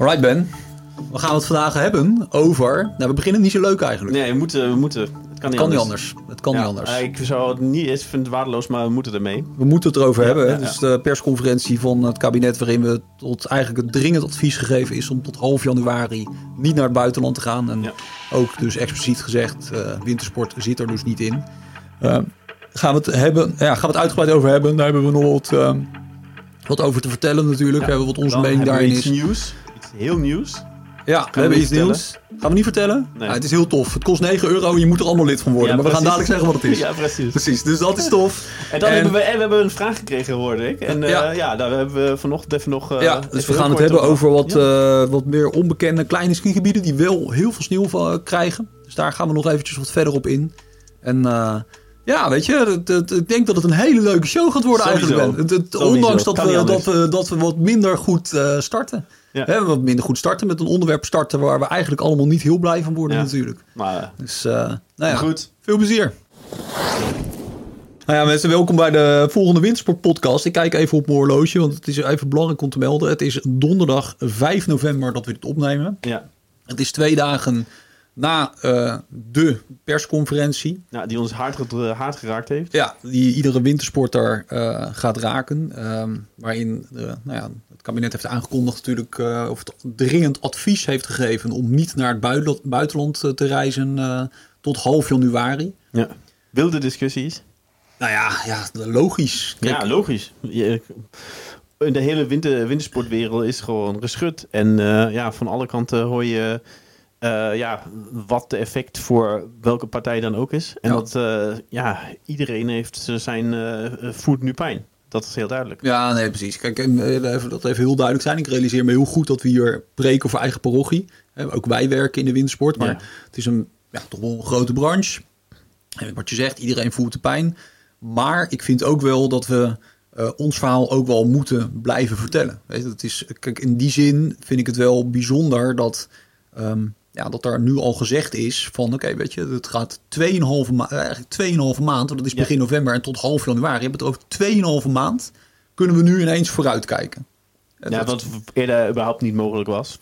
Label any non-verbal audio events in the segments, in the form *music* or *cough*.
Alright Ben, we gaan het vandaag hebben over... Nou, we beginnen niet zo leuk eigenlijk. Nee, we moeten. We moeten. Het kan niet Het kan niet anders. anders. Het kan Ja, niet anders. ik zou het niet eens vind het waardeloos, maar we moeten ermee. We moeten het erover Ja, hebben. ja, Dus de persconferentie van het kabinet waarin we tot eigenlijk het dringend advies gegeven is om tot half januari niet naar het buitenland te gaan. En Ja. ook dus expliciet gezegd, eh, wintersport zit er dus niet in. Eh, gaan, we het hebben, ja, gaan we het uitgebreid over hebben. Daar hebben we nog wat, eh, wat over te vertellen natuurlijk. Hebben we wat onze mening hebben daarin is. nieuws. Iets heel nieuws. Ja, we we hebben iets nieuws. Gaan we niet vertellen? Nee. Ja, het is heel tof. Het kost 9 euro en je moet er allemaal lid van worden. Ja, maar we gaan dadelijk zeggen wat het is. *laughs* Ja, precies. Precies, dus dat is tof. En dan En- hebben we, en we hebben een vraag gekregen, hoorde ik. En eh, Ja. ja. daar hebben we vanochtend even nog. eh, ja, dus we gaan het hebben over wat, eh, wat meer onbekende kleine skigebieden die wel heel veel sneeuw krijgen. Dus daar gaan we nog eventjes wat verder op in. En eh, ja, weet je, ik denk dat het een hele leuke show gaat worden Sowieso. eigenlijk. Ben. Ondanks dat we, dat, we, dat we wat minder goed eh, starten. Ja. Hè, wat minder goed starten met een onderwerp starten waar we eigenlijk allemaal niet heel blij van worden Ja. natuurlijk. Maar eh, Dus eh, nou ja, goed. veel plezier. Nou ja, mensen, welkom bij de volgende Wintersport podcast. Ik kijk even op mijn horloge, want het is even belangrijk om te melden. Het is donderdag 5 november dat we dit opnemen. Ja. Het is twee dagen na eh, de persconferentie. Nou, die ons hard, ge- hard geraakt heeft. Ja, die iedere wintersporter eh, gaat raken. Ehm, waarin eh, nou ja, het kabinet heeft aangekondigd natuurlijk, of het dringend advies heeft gegeven om niet naar het buitenland, buitenland te reizen tot half januari. Ja. Wilde discussies. Nou ja, ja logisch. Kijk, Ja, logisch. Je- in de hele winter, wintersportwereld is gewoon geschud. En ja, van alle kanten hoor je eh, ja, wat de effect voor welke partij dan ook is. En Ja. dat eh, ja, iedereen heeft zijn eh, voet nu pijn. Dat is heel duidelijk. Ja, nee, precies. Kijk, en, even, dat even heel duidelijk zijn. Ik realiseer me heel goed dat we hier preken voor eigen parochie. Ook wij werken in de wintersport, maar Ja. het is een ja, toch wel een grote branche. En wat je zegt, iedereen voelt de pijn. Maar ik vind ook wel dat we ons verhaal ook wel moeten blijven vertellen. Weet je, het is, kijk, in die zin vind ik het wel bijzonder dat, ehm, ja, dat er nu al gezegd is van... oké, weet je, het gaat 2,5 ma eigenlijk 2,5 maand... want dat is Ja. begin november en tot half januari... hebt het over 2,5 maand... kunnen we nu ineens vooruitkijken. Eh, Ja, dat- wat eerder überhaupt niet mogelijk was.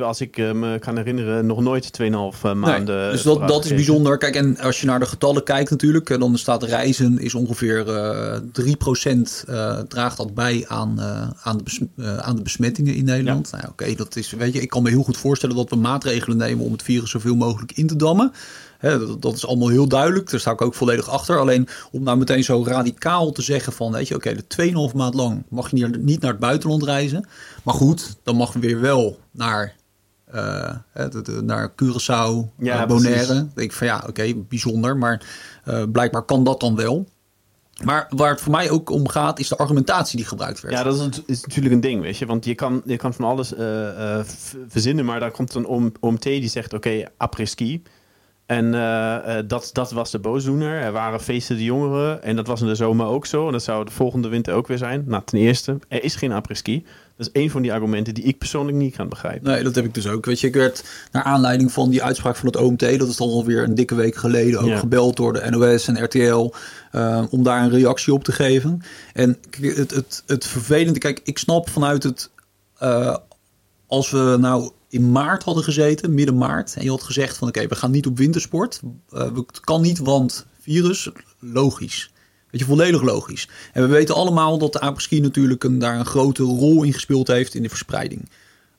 Als ik eh, me kan herinneren, nog nooit 2,5 maanden. Nee, dus dat, dat is bijzonder. Kijk, en als je naar de getallen kijkt natuurlijk, eh, dan staat reizen is ongeveer eh 3% eh, draagt dat bij aan, eh, aan, de eh, aan de besmettingen in Nederland. Nou, oké, dat is, weet je, ik kan me heel goed voorstellen dat we maatregelen nemen om het virus zoveel mogelijk in te dammen. Dat, dat is allemaal heel duidelijk. Daar sta ik ook volledig achter. Alleen om nou meteen zo radicaal te zeggen van, weet je, oké, de 2,5 maand lang mag je niet- niet naar het buitenland reizen. Maar goed, dan mag je weer wel naar, eh, hè, de- de- naar Curaçao, Ja, eh, Bonaire. denk ik van ja, oké, bijzonder. Maar eh, blijkbaar kan dat dan wel. Maar waar het voor mij ook om gaat, is de argumentatie die gebruikt werd. Ja, dat is, is natuurlijk een ding, weet je. Want je kan, je kan van alles eh, verzinnen, maar daar komt een OM, OMT die zegt, oké, après-ski. En eh, eh, dat, dat was de boosdoener. Er waren feesten de jongeren en dat was in de zomer ook zo. En dat zou de volgende winter ook weer zijn. Nou, ten eerste, er is geen après-ski. Dat is een van die argumenten die ik persoonlijk niet kan begrijpen. Nee, dat heb ik dus ook. Weet je, ik werd naar aanleiding van die uitspraak van het OMT, dat is dan alweer een dikke week geleden, ook Ja. gebeld door de NOS en RTL eh, om daar een reactie op te geven. En het, het, het vervelende, kijk, ik snap vanuit het, als we nou in maart hadden gezeten, midden maart, en je had gezegd van oké, we gaan niet op wintersport, eh, het kan niet, want virus, logisch. Weet je, volledig logisch. En we weten allemaal dat de apres-ski natuurlijk een, daar een grote rol in gespeeld heeft in de verspreiding.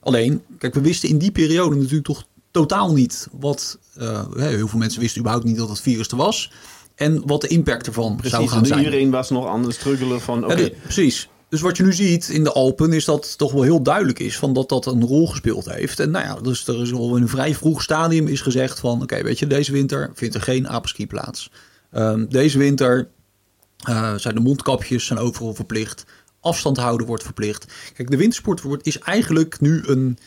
Alleen, kijk, we wisten in die periode natuurlijk toch totaal niet wat. eh, heel veel mensen wisten überhaupt niet dat het virus er was. En wat de impact ervan zou Precies, gaan en zijn. iedereen was nog aan het struggelen van, Ja, de- precies. Dus wat je nu ziet in de Alpen is dat het toch wel heel duidelijk is van dat dat een rol gespeeld heeft. En nou ja, dus er is al in een vrij vroeg stadium is gezegd van oké, weet je, deze winter vindt er geen apeski plaats. Ehm, deze winter eh, zijn de mondkapjes zijn overal verplicht. Afstand houden wordt verplicht. Kijk, de wintersport wordt, is eigenlijk nu een.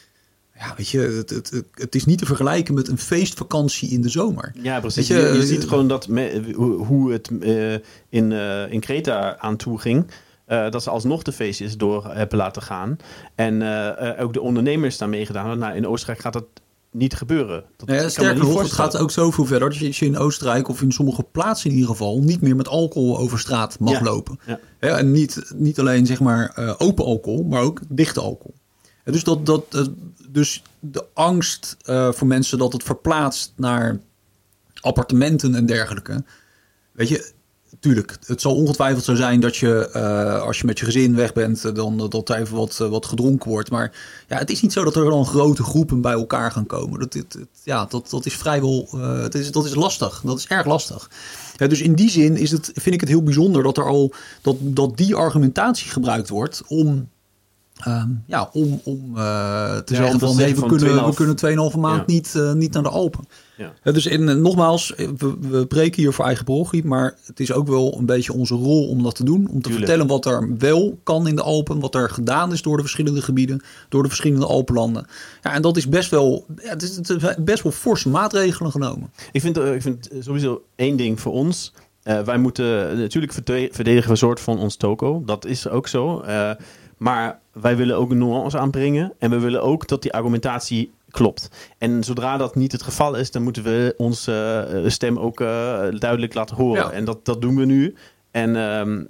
Ja, weet je, het, het, het, is niet te vergelijken met een feestvakantie in de zomer. Ja, precies. Je, je, je eh, ziet gewoon dat me- hoe, het eh, in, eh, in Kreta aan toe ging. Eh, dat ze alsnog de feestjes door hebben laten gaan. En eh, eh, ook de ondernemers daar meegedaan. Nou, in Oostenrijk gaat dat niet gebeuren. Dat Ja, sterker nog, het gaat ook zoveel verder dat je, in Oostenrijk of in sommige plaatsen in ieder geval niet meer met alcohol over straat mag Ja, lopen. ja. Ja, en niet, niet alleen zeg maar eh, open alcohol, maar ook dichte alcohol. dus, dat, dat, eh, dus de angst uh, voor mensen dat het verplaatst naar appartementen en dergelijke. Weet je, tuurlijk, het zal ongetwijfeld zo zijn dat je uh, als je met je gezin weg bent, dan dat er even wat, gedronken wordt. Maar ja, het is niet zo dat er dan grote groepen bij elkaar gaan komen. Dat, het, ja, dat, dat is vrijwel, uh, dat, is, dat is lastig. Dat is erg lastig. Ja, dus in die zin is het, vind ik het heel bijzonder dat er al dat, dat die argumentatie gebruikt wordt om Um, ja, om, om uh, te ja, zeggen van, hey, we, kunnen, we kunnen 2,5 maand ja. niet, uh, niet naar de Alpen. Ja. Uh, dus in, nogmaals, we, we breken hier voor eigen parochie, maar het is ook wel een beetje onze rol om dat te doen. Om te Tuurlijk. vertellen wat er wel kan in de Alpen, wat er gedaan is door de verschillende gebieden, door de verschillende Alpenlanden. Ja, en dat is best wel, het is, het is best wel forse maatregelen genomen. Ik vind, ik vind sowieso één ding voor ons. wij moeten natuurlijk verdedigen een soort van ons toko. Dat is ook zo. Maar wij willen ook een nuance aanbrengen. En we willen ook dat die argumentatie klopt. En zodra dat niet het geval is, dan moeten we onze uh, stem ook uh, duidelijk laten horen. Ja. En dat, dat doen we nu. En um,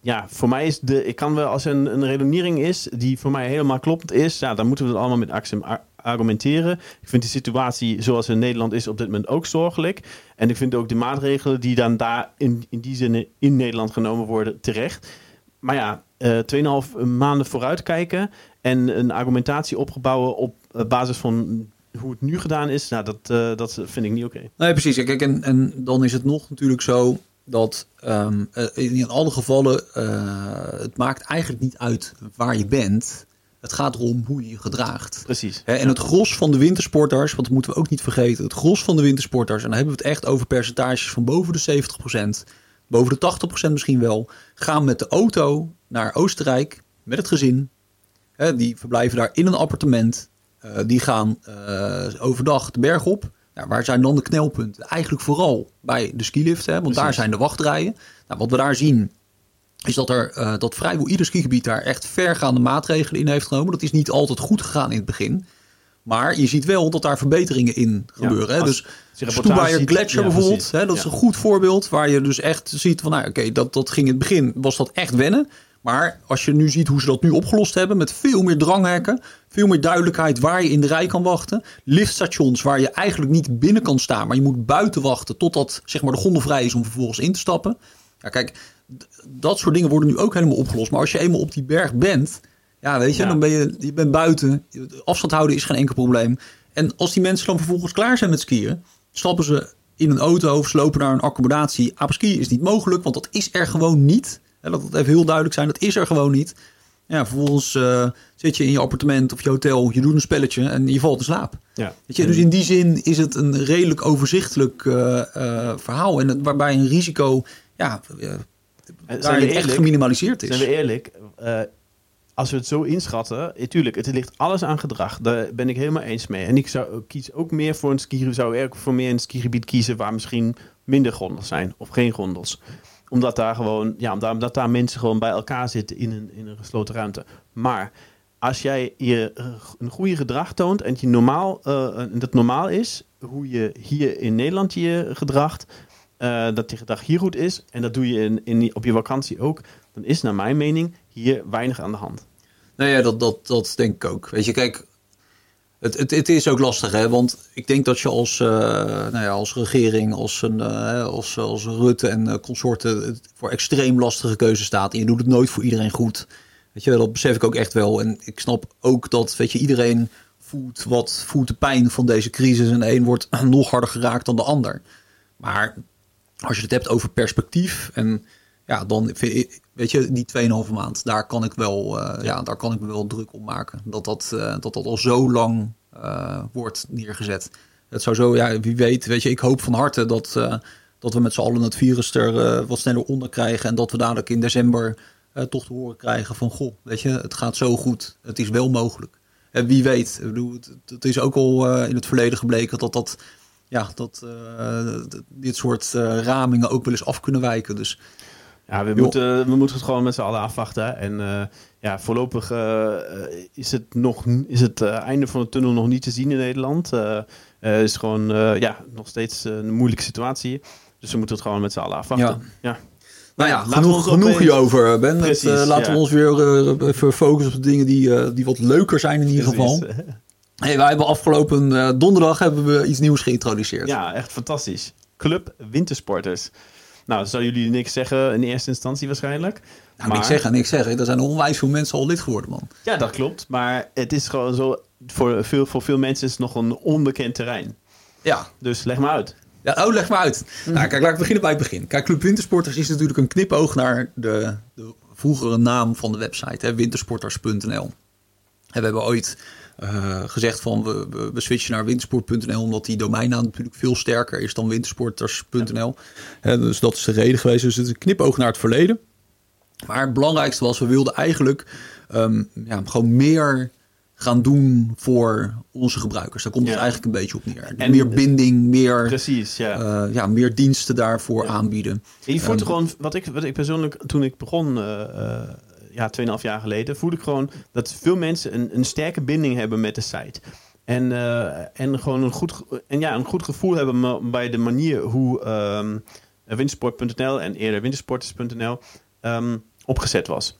ja, voor mij is de. Ik kan wel als een, een redenering is die voor mij helemaal kloppend is. Ja, dan moeten we het allemaal met accent argumenteren. Ik vind de situatie zoals in Nederland is op dit moment ook zorgelijk. En ik vind ook de maatregelen die dan daar in, in die zin in Nederland genomen worden terecht. Maar ja, uh, 2,5 maanden vooruitkijken en een argumentatie opgebouwen op basis van hoe het nu gedaan is, nou, dat, uh, dat vind ik niet oké. Okay. Nee, precies. Kijk, en, en dan is het nog natuurlijk zo dat um, in alle gevallen uh, het maakt eigenlijk niet uit waar je bent. Het gaat erom hoe je je gedraagt. Precies. En het gros van de wintersporters, want dat moeten we ook niet vergeten, het gros van de wintersporters, en dan hebben we het echt over percentages van boven de 70 boven de 80% misschien wel, gaan met de auto naar Oostenrijk met het gezin. Hè, die verblijven daar in een appartement. Uh, die gaan uh, overdag de berg op. Nou, waar zijn dan de knelpunten? Eigenlijk vooral bij de skilift, hè, want Precies. daar zijn de wachtrijen. Nou, wat we daar zien is dat, er, uh, dat vrijwel ieder skigebied daar echt vergaande maatregelen in heeft genomen. Dat is niet altijd goed gegaan in het begin. Maar je ziet wel dat daar verbeteringen in gebeuren. Ja, hè? Dus Stoebayer Gletscher ja, bijvoorbeeld, hè, dat is een goed voorbeeld. Waar je dus echt ziet van, nou oké, okay, dat, dat ging in het begin, was dat echt wennen. Maar als je nu ziet hoe ze dat nu opgelost hebben, met veel meer dranghekken, veel meer duidelijkheid waar je in de rij kan wachten, liftstations waar je eigenlijk niet binnen kan staan, maar je moet buiten wachten totdat zeg maar, de gondel vrij is om vervolgens in te stappen. Ja, kijk, dat soort dingen worden nu ook helemaal opgelost. Maar als je eenmaal op die berg bent, ja, weet je, ja. dan ben je, je bent buiten. Afstand houden is geen enkel probleem. En als die mensen dan vervolgens klaar zijn met skiën, stappen ze in een auto of slopen naar een accommodatie. Apres-ski is niet mogelijk, want dat is er gewoon niet. Dat het even heel duidelijk zijn, dat is er gewoon niet. Ja, vervolgens uh, zit je in je appartement of je hotel, je doet een spelletje en je valt in slaap. Ja. Weet je, dus in die zin is het een redelijk overzichtelijk uh, uh, verhaal. En waarbij een risico ja, daar echt geminimaliseerd is. Zijn we eerlijk, als we het zo inschatten, natuurlijk, het ligt alles aan gedrag. Daar ben ik helemaal eens mee. En ik zou kies ook meer voor een ski, zou ik voor meer een skigebied kiezen waar misschien minder gondels zijn of geen gondels omdat daar gewoon, ja, omdat daar mensen gewoon bij elkaar zitten in een, in een gesloten ruimte. Maar als jij je een goede gedrag toont en je normaal, uh, dat normaal is, hoe je hier in Nederland je gedragt, uh, dat je gedrag hier goed is, en dat doe je in, in, op je vakantie ook, dan is naar mijn mening hier weinig aan de hand. Nou ja, dat, dat, dat denk ik ook. Weet je, kijk, het, het, het, is ook lastig, hè? want ik denk dat je als, uh, nou ja, als regering, als, een, uh, als, als Rutte en uh, consorten voor extreem lastige keuzes staat. En je doet het nooit voor iedereen goed. Weet je, dat besef ik ook echt wel. En ik snap ook dat weet je, iedereen voelt, wat, voelt de pijn van deze crisis. En een wordt *clears throat* nog harder geraakt dan de ander. Maar als je het hebt over perspectief en ja, dan vind ik, weet je, die 2,5 maand, daar kan ik wel, uh, ja. daar kan ik me wel druk om maken. Dat dat, uh, dat, dat al zo lang uh, wordt neergezet. Het zou zo, ja, wie weet, weet je, ik hoop van harte dat, dat we met z'n allen het virus er wat sneller onder krijgen. En dat we dadelijk in december toch te horen krijgen van, goh, weet je, het gaat zo goed. Het is wel mogelijk. En wie weet, ik bedoel, het, het is ook al in het verleden gebleken dat dat, ja, dat dit soort ramingen ook wel eens af kunnen wijken. Dus ja, we moeten, we moeten het gewoon met z'n allen afwachten. En uh, ja, voorlopig uh, is het, nog, is het uh, einde van de tunnel nog niet te zien in Nederland. Het is gewoon ja, nog steeds een moeilijke situatie. Dus we moeten het gewoon met z'n allen afwachten. Ja. ja. Nou ja, genoeg, genoeg hierover, Ben. Precies, eh, laten ja. we ons weer eh, even focussen op de dingen die, eh, die wat leuker zijn in ieder geval. *laughs* Hey, wij hebben afgelopen eh, donderdag hebben we iets nieuws geïntroduceerd. Ja, echt fantastisch. Club Wintersporters. Nou, zouden jullie niks zeggen in eerste instantie waarschijnlijk. Nou, niks zeggen, niks zeggen. Er zijn onwijs veel mensen al lid geworden, man. Ja, dat klopt. Maar het is gewoon zo... Voor veel, voor veel mensen is het nog een onbekend terrein. Ja, Dus leg maar uit. Ja, oh, leg maar uit. Nou, kijk, laat ik beginnen bij het begin. Kijk, Club Wintersporters is natuurlijk een knipoog naar de, de vroegere naam van de website, hè, wintersporters.nl. En we hebben ooit eh, gezegd van we, we, switchen naar wintersport.nl, omdat die domeinnaam natuurlijk veel sterker is dan wintersporters.nl. Dus dat is de reden geweest. Dus het is een knipoog naar het verleden. Maar het belangrijkste was, we wilden eigenlijk ehm, ja, gewoon meer gaan doen voor onze gebruikers. Daar komt het Ja. eigenlijk een beetje op neer. En- meer binding, meer Precies, ja. eh, ja, meer diensten daarvoor Ja. aanbieden. En je voelt Ehm, gewoon, wat ik, wat ik persoonlijk, toen ik begon, eh ja, 2,5 jaar geleden, voelde ik gewoon dat veel mensen een, een sterke binding hebben met de site. En, eh, en gewoon een goed, en ja, een goed gevoel hebben bij de manier hoe ehm wintersport.nl en eerder wintersporters.nl ehm, opgezet was.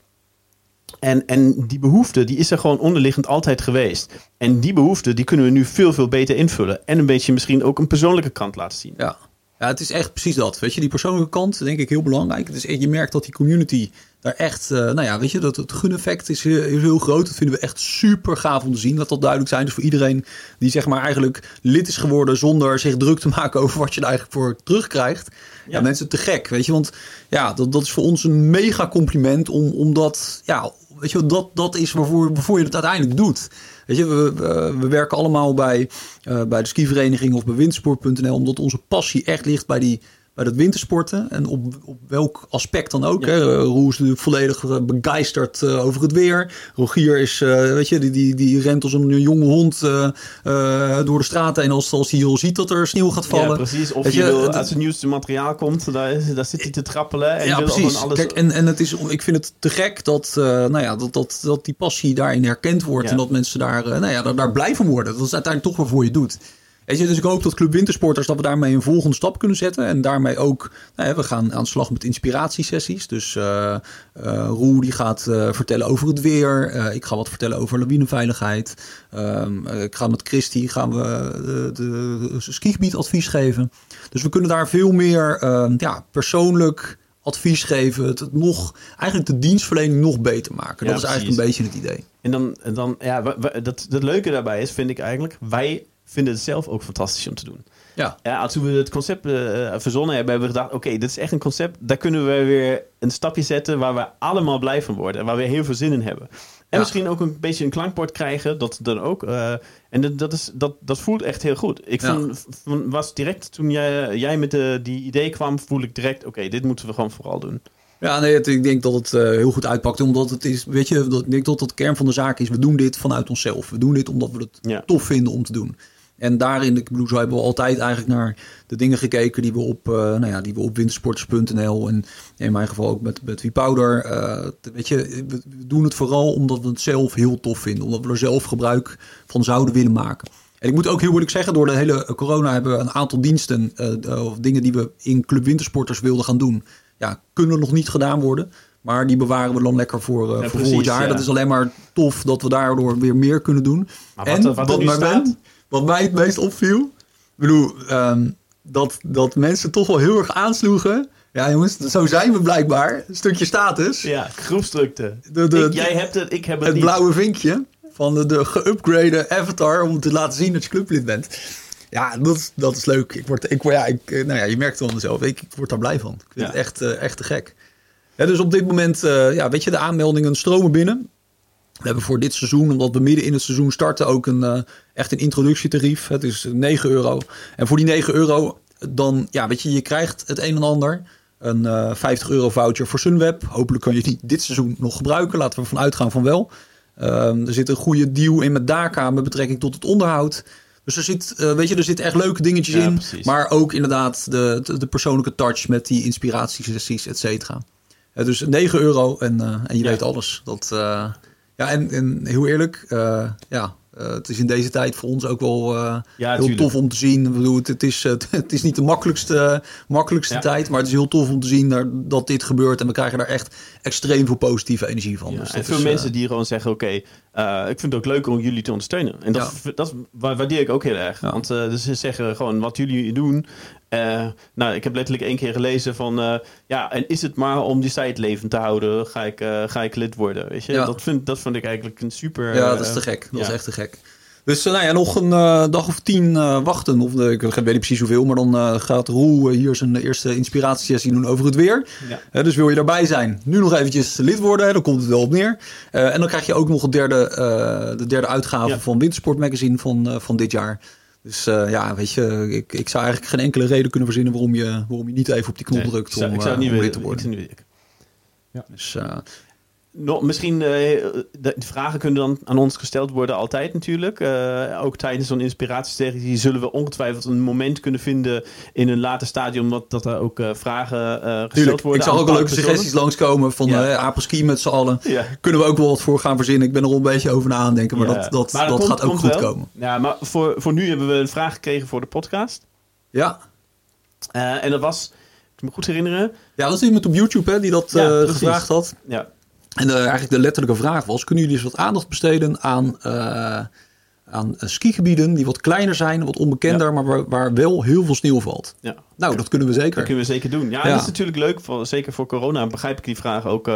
En, en die behoefte, die is er gewoon onderliggend altijd geweest. En die behoefte, die kunnen we nu veel, veel beter invullen. En een beetje misschien ook een persoonlijke kant laten zien. Ja. Ja, het is echt precies dat. Weet je, die persoonlijke kant, denk ik, heel belangrijk. Het is echt, je merkt dat die community daar echt, eh, nou ja, weet je, dat het guneffect is, heel- is heel groot. Dat vinden we echt super gaaf om te zien. Dat dat duidelijk zijn. Dus voor iedereen die zeg maar eigenlijk lid is geworden zonder zich druk te maken over wat je er eigenlijk voor terugkrijgt. Ja, Ja. mensen te gek, weet je. Want ja, dat, dat is voor ons een mega compliment om, omdat, ja, weet je, dat, dat is waarvoor, je het uiteindelijk doet. Weet je, we, we, we werken allemaal bij, eh, bij de skivereniging of bij wintersport.nl, omdat onze passie echt ligt bij die bij dat wintersporten. En op, op welk aspect dan ook. Ja. Hè. Roel is natuurlijk volledig eh, begeisterd eh, over het weer. Rogier is, eh, weet je, die, die, die rent als een jonge hond eh, eh, door de straat heen als, als hij al ziet dat er sneeuw gaat vallen. Ja, precies. Of je, wil, het- als het nieuwste materiaal komt, daar, is- daar zit hij te trappelen. En ja, wil precies. alles... Kijk, en, en het is, ik vind het te gek dat, eh, nou ja, dat, dat, dat die passie daarin herkend wordt. Ja. En dat mensen daar, eh, nou ja, daar, daar blij van worden. Dat is uiteindelijk toch waarvoor je doet. Weet je, dus ik hoop dat Club Wintersporters dat we daarmee een volgende stap kunnen zetten. En daarmee ook, nou ja, we gaan aan de slag met inspiratiesessies. Dus eh eh, Roel die gaat eh, vertellen over het weer. Ik ga wat vertellen over lawineveiligheid. Ehm, eh, ik ga met Christy gaan we de, de skigebied advies geven. Dus we kunnen daar veel meer ehm, ja, persoonlijk advies geven. Het, nog, eigenlijk de dienstverlening nog beter maken. Ja, dat is eigenlijk een beetje het idee. En dan, en dan ja, dat, dat leuke daarbij is, vind ik eigenlijk, wij vinden het zelf ook fantastisch om te doen. Ja, Ja, toen we het concept eh, verzonnen hebben, hebben we gedacht, oké, dit is echt een concept, daar kunnen we weer een stapje zetten waar we allemaal blij van worden en waar we heel veel zin in hebben. En Ja. misschien ook een beetje een klankbord krijgen, dat dan ook. eh, en dat, dat, is, dat, dat voelt echt heel goed. Ik Ja. vond, was direct, toen jij, jij met de, die idee kwam, voel ik direct, oké, dit moeten we gewoon vooral doen. Ja, nee, het- ik denk dat het eh, heel goed uitpakt. Omdat het is, weet je, dat, ik denk dat dat de kern van de zaak is. We doen dit vanuit onszelf. We doen dit omdat we het Ja. tof vinden om te doen. En daarin, ik bedoel, zo hebben we altijd eigenlijk naar de dingen gekeken die we op, eh, nou ja, die we op wintersporters.nl en in mijn geval ook met, met Powder. eh weet je, we we doen het vooral omdat we het zelf heel tof vinden. Omdat we er zelf gebruik van zouden willen maken. En ik moet ook heel eerlijk zeggen, door de hele corona hebben we een aantal diensten eh, of dingen die we in Club Wintersporters wilden gaan doen. Ja, kunnen nog niet gedaan worden. Maar die bewaren we dan lekker voor, Ja, voor precies, volgend jaar. ja. Dat is alleen maar tof dat we daardoor weer meer kunnen doen. Maar wat er- wat er nu staat- ben- wat mij het meest opviel, ik bedoel, ehm, dat, dat mensen toch wel heel erg aansloegen. Ja, jongens, zo zijn we blijkbaar. Een stukje status. Ja, groepsdrukte. De- de- Ik- jij hebt het, ik heb het, het niet. blauwe vinkje van de, de geüpgrade avatar om te laten zien dat je clublid bent. Ja, dat is, dat is leuk. Ik word, ik, ja, ik, eh, nou ja, je merkt het wel mezelf. Ik, ik word daar blij van. Ik vind Ja. het echt, eh, echt te gek. Ja, dus op dit moment, eh, ja, weet je, de aanmeldingen stromen binnen. We hebben voor dit seizoen, omdat we midden in het seizoen starten, ook een, eh, echt een introductietarief. Het is 9 euro. En voor die 9 euro, dan, ja, weet je, je krijgt het een en ander. Een eh 50 euro voucher voor Sunweb. Hopelijk kan je die dit seizoen nog gebruiken. Laten we ervan uitgaan van wel. Ehm, er zit een goede deal in met Daka met betrekking tot het onderhoud. Dus er zit, eh, weet je, er zitten echt leuke dingetjes Ja, in. precies. Maar ook inderdaad de, de, de persoonlijke touch met die inspiratiesessies, et cetera. Dus 9 euro en, en je Ja. weet alles. Dat, ja, en, en heel eerlijk, eh, ja, eh, het is in deze tijd voor ons ook wel eh, Ja, heel tof om te zien. Ik bedoel, het, het is, *laughs* het is niet de makkelijkste, makkelijkste Ja. tijd, maar het is heel tof om te zien dat dit gebeurt. En we krijgen daar echt extreem veel positieve energie van. Ja, Dus en veel is, mensen die gewoon zeggen: Oké, ik vind het ook leuk om jullie te ondersteunen. En dat, dat wa- waardeer ik ook heel erg. Want dus ze zeggen gewoon wat jullie doen. Eh, nou, ik heb letterlijk één keer gelezen van: eh, ja, en is het maar om die site levend te houden? Ga ik, eh, ga ik lid worden? Weet je, Ja. dat, vind, dat vond ik eigenlijk een super. Ja, dat is te gek. Dat ja. is echt te gek. Dus nou ja, nog een dag of tien wachten. Of, ik weet niet precies hoeveel, maar dan gaat Roel hier zijn eerste inspiratiesessie doen over het weer. Ja. Dus wil je daarbij zijn, nu nog eventjes lid worden. Dan komt het wel op neer. En dan krijg je ook nog het derde, de derde uitgave van Wintersport Magazine van, van dit jaar. Dus eh, ja, weet je, ik, ik zou eigenlijk geen enkele reden kunnen verzinnen waarom je, waarom je niet even op die knop Nee, drukt ik zou, om, ik zou het eh, niet om lid weten. te Ik worden. zou het niet weten. Dus, eh, Nog, misschien, eh, de, vragen kunnen dan aan ons gesteld worden altijd natuurlijk. Eh, ook tijdens zo'n inspiratiesessie zullen we ongetwijfeld een moment kunnen vinden in een later stadium dat, dat er ook eh, vragen gesteld Tuurlijk, worden. ik zag aan ook leuke suggesties langskomen van Ja. apres-ski met z'n allen. Ja. Kunnen we ook wel wat voor gaan verzinnen. Ik ben er al een beetje over na aan denken, maar Ja. dat, dat, Maar dat komt- gaat ook komt goed wel. komen. Ja, maar voor, voor nu hebben we een vraag gekregen voor de podcast. Ja. En dat was, ik me goed herinneren. ja, dat is iemand op YouTube hè, die dat Ja, gevraagd had. Ja, En eh, eigenlijk de letterlijke vraag was, kunnen jullie eens wat aandacht besteden aan, eh, aan eh, skigebieden die wat kleiner zijn, wat onbekender, maar waar, waar wel heel veel sneeuw valt? ja. Nou, dat kunnen we zeker. Dat kunnen we zeker doen. Ja, Ja. dat is natuurlijk leuk. Voor, zeker voor corona begrijp ik die vraag ook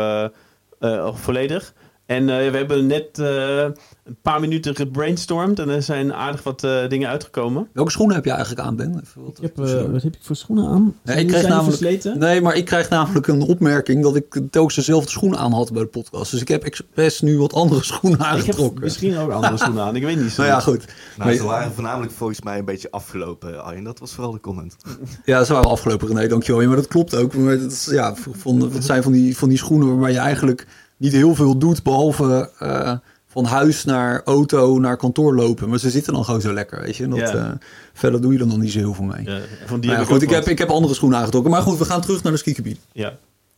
volledig. En eh, we hebben net eh, een paar minuten gebrainstormd. En er zijn aardig wat eh, dingen uitgekomen. Welke schoenen heb je eigenlijk aan, Ben? Even wat- Ik heb, wat heb ik voor schoenen aan? Nee, ik namelijk, versleten? nee, maar ik krijg namelijk een opmerking dat ik telkens dezelfde schoenen aan had bij de podcast. Dus ik heb expres nu wat andere schoenen Ik heb aangetrokken. misschien ook andere schoenen aan. Ik weet niet zo. *laughs* Nou ja, goed. Nou, Maar- ze waren voornamelijk volgens mij een beetje afgelopen, Arjen. Dat was vooral de comment. *laughs* Ja, ze waren afgelopen René, dankjewel. Ja, maar dat klopt ook. Maar dat is, ja, van, het zijn van die, van die schoenen waarbij je eigenlijk niet heel veel doet, behalve eh, van huis naar auto naar kantoor lopen. Maar ze zitten dan gewoon zo lekker, weet je. Dat, Ja. eh, verder doe je er dan niet zo heel veel mee. Ja, van die Nou ja, goed, ik heb, ik heb andere schoenen aangetrokken. Maar goed, we gaan terug naar de skigebieden. Ja.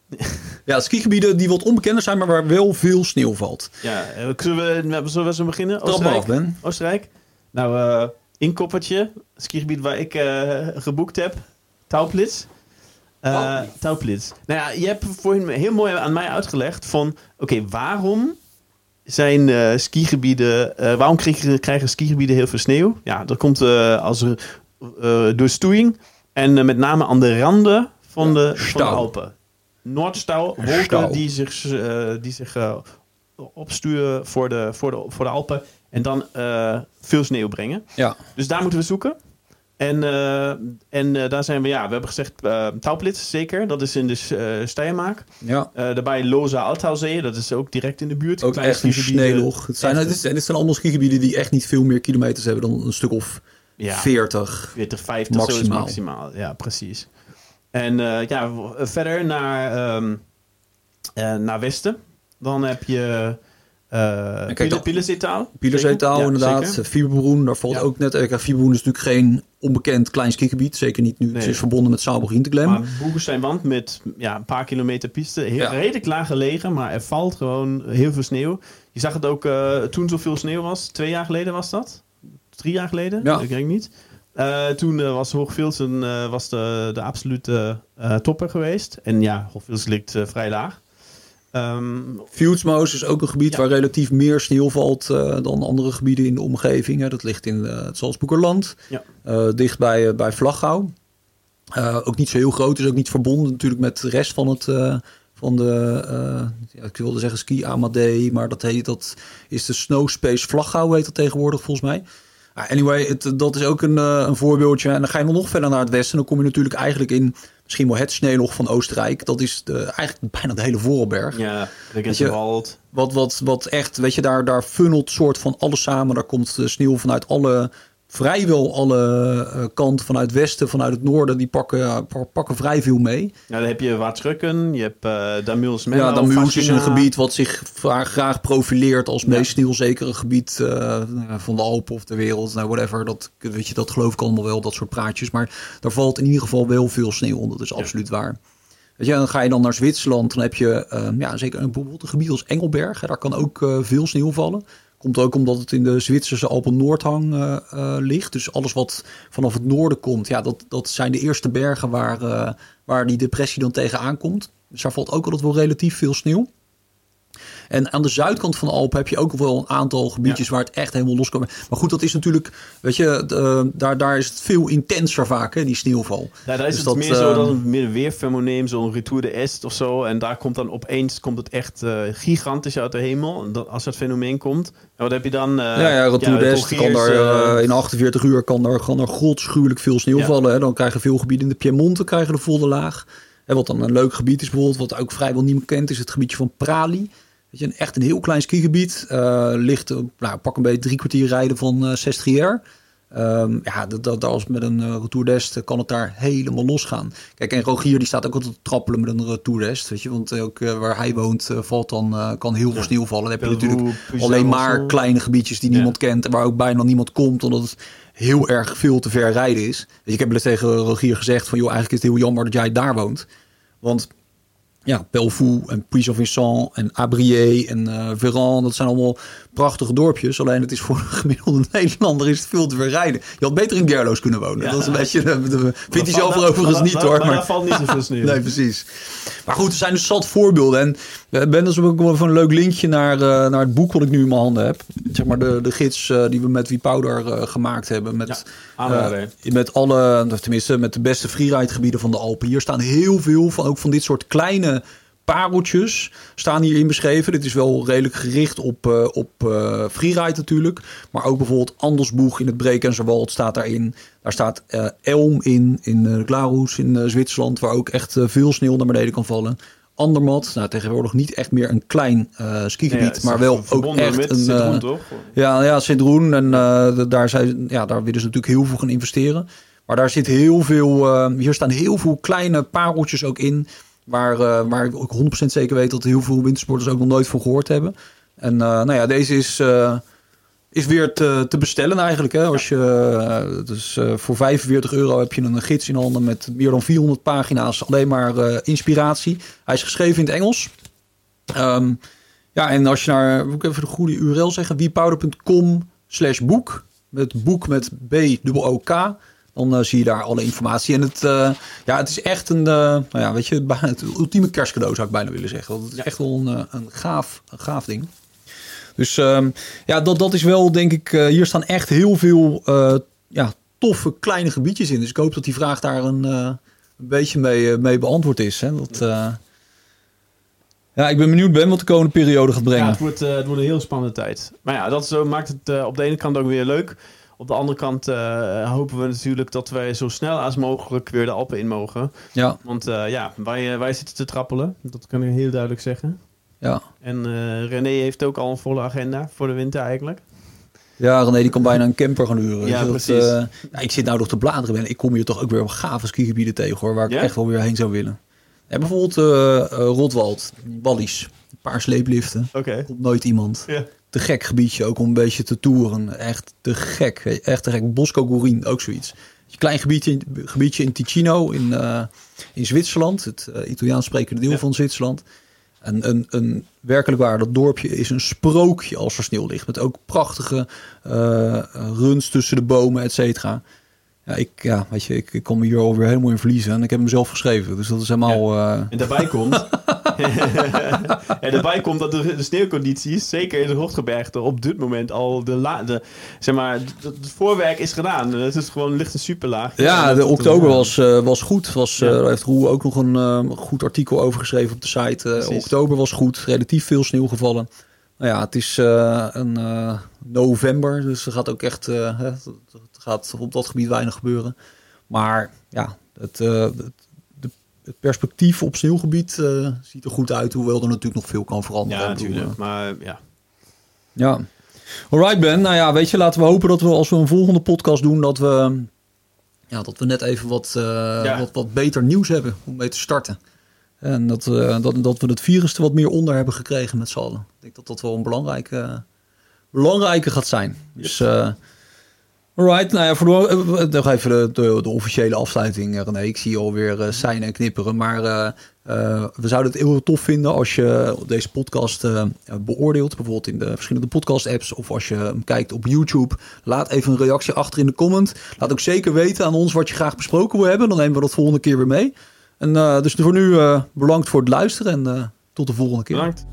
*laughs* Ja, skigebieden die wat onbekender zijn, maar waar wel veel sneeuw valt. Ja, eh, zullen we, zullen we zo beginnen? Oostenrijk? af, Ben. Oostenrijk. Nou, eh inkoppertje. Skigebied waar ik geboekt heb. Tauplitz. Tauplitz. Tauplitz. Nou ja, je hebt voorhin heel mooi aan mij uitgelegd van... Oké, waarom zijn eh, skigebieden... eh, waarom krijgen, krijgen skigebieden heel veel sneeuw? Ja, dat komt als door stoeiing. En met name aan de randen van, de, van de. Alpen. Noordstauw, wolken die zich, die zich opsturen voor de, voor, de, voor de Alpen. En dan veel sneeuw brengen. Ja, Dus daar moeten we zoeken. En, eh, en eh, daar zijn we, ja, we hebben gezegd uh, Tauplitz, zeker. Dat is in de uh, Steiermark. ja. Daarbij Loza Altauzee, dat is ook direct in de buurt. ook echt een eh, sneeuwlog. Het zijn, het, is, dit zijn allemaal skigebieden die echt niet veel meer kilometers hebben dan een stuk of ja, 40. 40, 50, zo is Maximaal. maximaal. Ja, precies. En eh, ja, verder naar, ehm, eh, naar westen. Dan heb je uh, kijk. Pielerzeetaal inderdaad. Fieberbroen, daar valt Ja. ook net... eh, Fieberbroen is natuurlijk geen onbekend klein skigebied. Zeker niet nu. Het is verbonden met Sauber Hinterglem. Maar Boegensteinwand met ja, een paar kilometer piste. Heel, Ja. Redelijk laag gelegen, maar er valt gewoon heel veel sneeuw. Je zag het ook uh, toen zoveel sneeuw was. Twee jaar geleden was dat? Drie jaar geleden? Ja. Ik denk niet. Uh, toen uh, was Hoogvilsen was de, de absolute topper geweest. En ja, Hoogvilsen ligt vrij laag. Um, is ook een gebied Ja. waar relatief meer sneeuw valt uh, dan andere gebieden in de omgeving. Hè. Dat ligt in uh, het Salzburgerland, Ja. uh, dicht bij, bij Vlagouw. Uh, ook niet zo heel groot, is ook niet verbonden natuurlijk met de rest van het... van de, ja, ik wilde zeggen ski Amadee, maar dat, heet, dat is de Snow Space Vlagouw heet dat tegenwoordig volgens mij. Anyway, het, dat is ook een, uh, een voorbeeldje. En dan ga je nog verder naar het westen. Dan kom je natuurlijk eigenlijk in misschien wel het sneeuwlog van Oostenrijk. Dat is de, eigenlijk bijna de hele Voorberg. Ja, Weet je, Wald. Wat, wat, wat echt, weet je, daar, daar funnelt soort van alles samen. Daar komt de sneeuw vanuit alle, vrijwel alle uh, kanten. Vanuit het westen, vanuit het noorden. Die pakken, pakken vrij veel mee. Ja, dan heb je Waatsrukken, je hebt uh, Damuls Ja, Damuls is een gebied wat zich graag, profileert als meest sneeuwzekere gebied uh, van de Alpen of de wereld. Nou, whatever. Dat, weet je, dat geloof ik allemaal wel, dat soort praatjes. Maar daar valt in ieder geval wel veel sneeuw onder. Dat is absoluut waar. Weet je, dan ga je dan naar Zwitserland. Dan heb je uh, ja, zeker een, bijvoorbeeld een gebied als Engelberg. Daar kan ook uh, veel sneeuw vallen. Komt ook omdat het in de Zwitserse Alpen Noordhang eh, ligt. Dus alles wat vanaf het noorden komt, ja, dat, dat zijn de eerste bergen waar, eh, waar die depressie dan tegenaan komt. Dus daar valt ook altijd wel relatief veel sneeuw. En aan de zuidkant van de Alpen heb je ook wel een aantal gebiedjes waar het echt helemaal los kan. Maar goed, dat is natuurlijk, weet je, de- daar, daar is het veel intenser vaak, hè, die sneeuwval. Ja, daar is Dus het dat, meer zo eh, dan een meer een weerfenomeen, zo'n Retour de Est of zo. En daar komt dan opeens komt het echt eh, gigantisch uit de hemel. Dat, als dat fenomeen komt, en wat heb je dan? eh, ja, ja, Retour de d'Est kan daar eh, eh, in 48 uur kan er, kan er godschuwelijk veel sneeuw Ja. vallen. Hè. Dan krijgen veel gebieden in de Piemonte krijgen de volle laag. En wat dan een leuk gebied is bijvoorbeeld, wat ook vrijwel niemand kent, is het gebiedje van Prali. Weet je, een, echt een heel klein skigebied. eh ligt, eh, nou, pak een beetje drie kwartier rijden van eh Sestriere. Ehm, ja, dat, dat, als met een uh, Retour d'Est kan het daar helemaal losgaan. Kijk, en Rogier die staat ook altijd te trappelen met een Retour d'Est. Weet je, want ook eh, waar hij woont eh, valt dan, eh, kan heel veel sneeuw vallen. Dan heb je natuurlijk alleen maar kleine gebiedjes die Ja. niemand kent. En waar ook bijna niemand komt, omdat het heel erg veel te ver rijden is. Dus ik heb wel eens tegen Rogier gezegd van... joh, eigenlijk is het heel jammer dat jij daar woont. Want ja, Pelvoux en Puy-en-Vincent en Abrier en eh Véran, dat zijn allemaal prachtige dorpjes. Alleen het is voor een gemiddelde *laughs* Nederlander is het veel te ver rijden. Je had beter in Gerloos kunnen wonen. Ja. Dat is een beetje, de- de- vindt hij zelf er overigens niet hoor. Maar Maar, daar valt niet zoveel sneeuw. *laughs* Nee, precies. Maar goed, er zijn dus zat voorbeelden. En eh, Ben, dat is ook wel een leuk linkje naar, eh, naar het boek wat ik nu in mijn handen heb. Zeg maar de, de gids eh, die we met Wie Powder eh, gemaakt hebben. Met, Ja, met alle, tenminste met de beste freeride gebieden van de Alpen. Hier staan heel veel van, ook van dit soort kleine pareltjes staan hierin beschreven. Dit is wel redelijk gericht op, op eh freeride natuurlijk. Maar ook bijvoorbeeld Andersboeg in het Brekenserwald staat daarin. Daar staat Elm in, in uh, Glarus in Zwitserland, waar ook echt veel sneeuw naar beneden kan vallen. Andermatt, nou tegenwoordig niet echt meer een klein eh skigebied, Ja, maar wel ook echt met een... Citroën, eh, toch? ja, ja Sint-Roen. En eh, daar, zijn, ja, daar willen ze natuurlijk heel veel gaan investeren. Maar daar zit heel veel... hier staan heel veel kleine pareltjes ook in. Waar, waar ik ook 100% zeker weet dat heel veel wintersporters ook nog nooit van gehoord hebben. En nou ja, deze is, is weer te, te bestellen eigenlijk. Hè? Als je, eh, dus eh, voor 45 euro heb je een gids in handen met meer dan 400 pagina's. Alleen maar eh, inspiratie. Hij is geschreven in het Engels. Ehm, ja, en als je naar, moet ik even de goede URL zeggen, wiepowder.com slash boek. Met boek met B-O-O-K. Dan zie je daar alle informatie. En het, ja, het is echt een, nou ja, weet je, het ultieme kerstcadeau zou ik bijna willen zeggen. Want het is echt wel een, een, gaaf, een gaaf ding. Dus ehm, ja, dat, dat is wel denk ik, eh, hier staan echt heel veel eh, ja, toffe kleine gebiedjes in. Dus ik hoop dat die vraag daar een, eh, een beetje mee, mee beantwoord is. Hè? Dat, ja, ik ben benieuwd Ben wat de komende periode gaat brengen. Ja, het wordt, het wordt een heel spannende tijd. Maar ja, dat zo maakt het op de ene kant ook weer leuk. Op de andere kant hopen we natuurlijk dat wij zo snel als mogelijk weer de Alpen in mogen. Ja, Want ja, wij, wij zitten te trappelen. Dat kan ik heel duidelijk zeggen. Ja. En eh, René heeft ook al een volle agenda voor de winter eigenlijk. Ja, René die kan bijna een camper gaan huren. Ja, dat, precies. eh, ik zit nou nog te bladeren. Ben. Ik kom hier toch ook weer op gave skigebieden tegen hoor. Waar ik echt wel weer heen zou willen. En bijvoorbeeld eh Rotwald, Wallies. Een paar sleepliften. Oké. Komt nooit iemand. Ja. Te gek gebiedje ook om een beetje te toeren. Echt te gek. Echt te gek. Bosco Gurin, ook zoiets. Een klein gebiedje, in- gebiedje in Ticino in, in Zwitserland. Het Italiaans sprekende deel Ja. van Zwitserland. En een, een werkelijk waar, dat dorpje is een sprookje als er sneeuw ligt. Met ook prachtige eh, runs tussen de bomen, et cetera. Ja, ik, ja, weet je, ik, ik kom hier alweer helemaal in verliezen. En ik heb hem zelf geschreven. Dus dat is helemaal... eh, En daarbij komt... *laughs* *laughs* en daarbij komt dat de, de sneeuwcondities, zeker in de hoogtebergte, op dit moment al de, la, de zeg maar, het voorwerk is gedaan. Het is gewoon ligt een superlaag. Ja, de oktober was, eh, was goed. Was, eh, Ja. Heeft Roel ook nog een eh, goed artikel over geschreven op de site. Eh, oktober was goed, relatief veel sneeuw gevallen. Nou ja, het is eh, een eh, november, dus er gaat ook echt eh, het gaat op dat gebied weinig gebeuren. Maar ja, het, eh, het, het perspectief op sneeuwgebied eh, ziet er goed uit, hoewel er natuurlijk nog veel kan veranderen. Ja, natuurlijk. Maar ja. eh, ja. Alright Ben, nou ja, weet je, laten we hopen dat we als we een volgende podcast doen, dat we, ja, dat we net even wat, eh, Ja. wat, wat beter nieuws hebben om mee te starten. En dat, we dat, dat we het virus er wat meer onder hebben gekregen met z'n allen. Ik denk dat dat wel een belangrijke, belangrijke gaat zijn. Dus eh, Alright, nou ja, voor de, eh, nog even de, officiële afsluiting, eh, René. Ik zie alweer uh, zijn en knipperen, maar we zouden het heel tof vinden als je deze podcast beoordeelt, bijvoorbeeld in de verschillende podcast-apps of als je hem kijkt op YouTube. Laat even een reactie achter in de comment. Laat ook zeker weten aan ons wat je graag besproken wil hebben, dan nemen we dat volgende keer weer mee. En dus voor nu bedankt voor het luisteren en tot de volgende keer. Bedankt.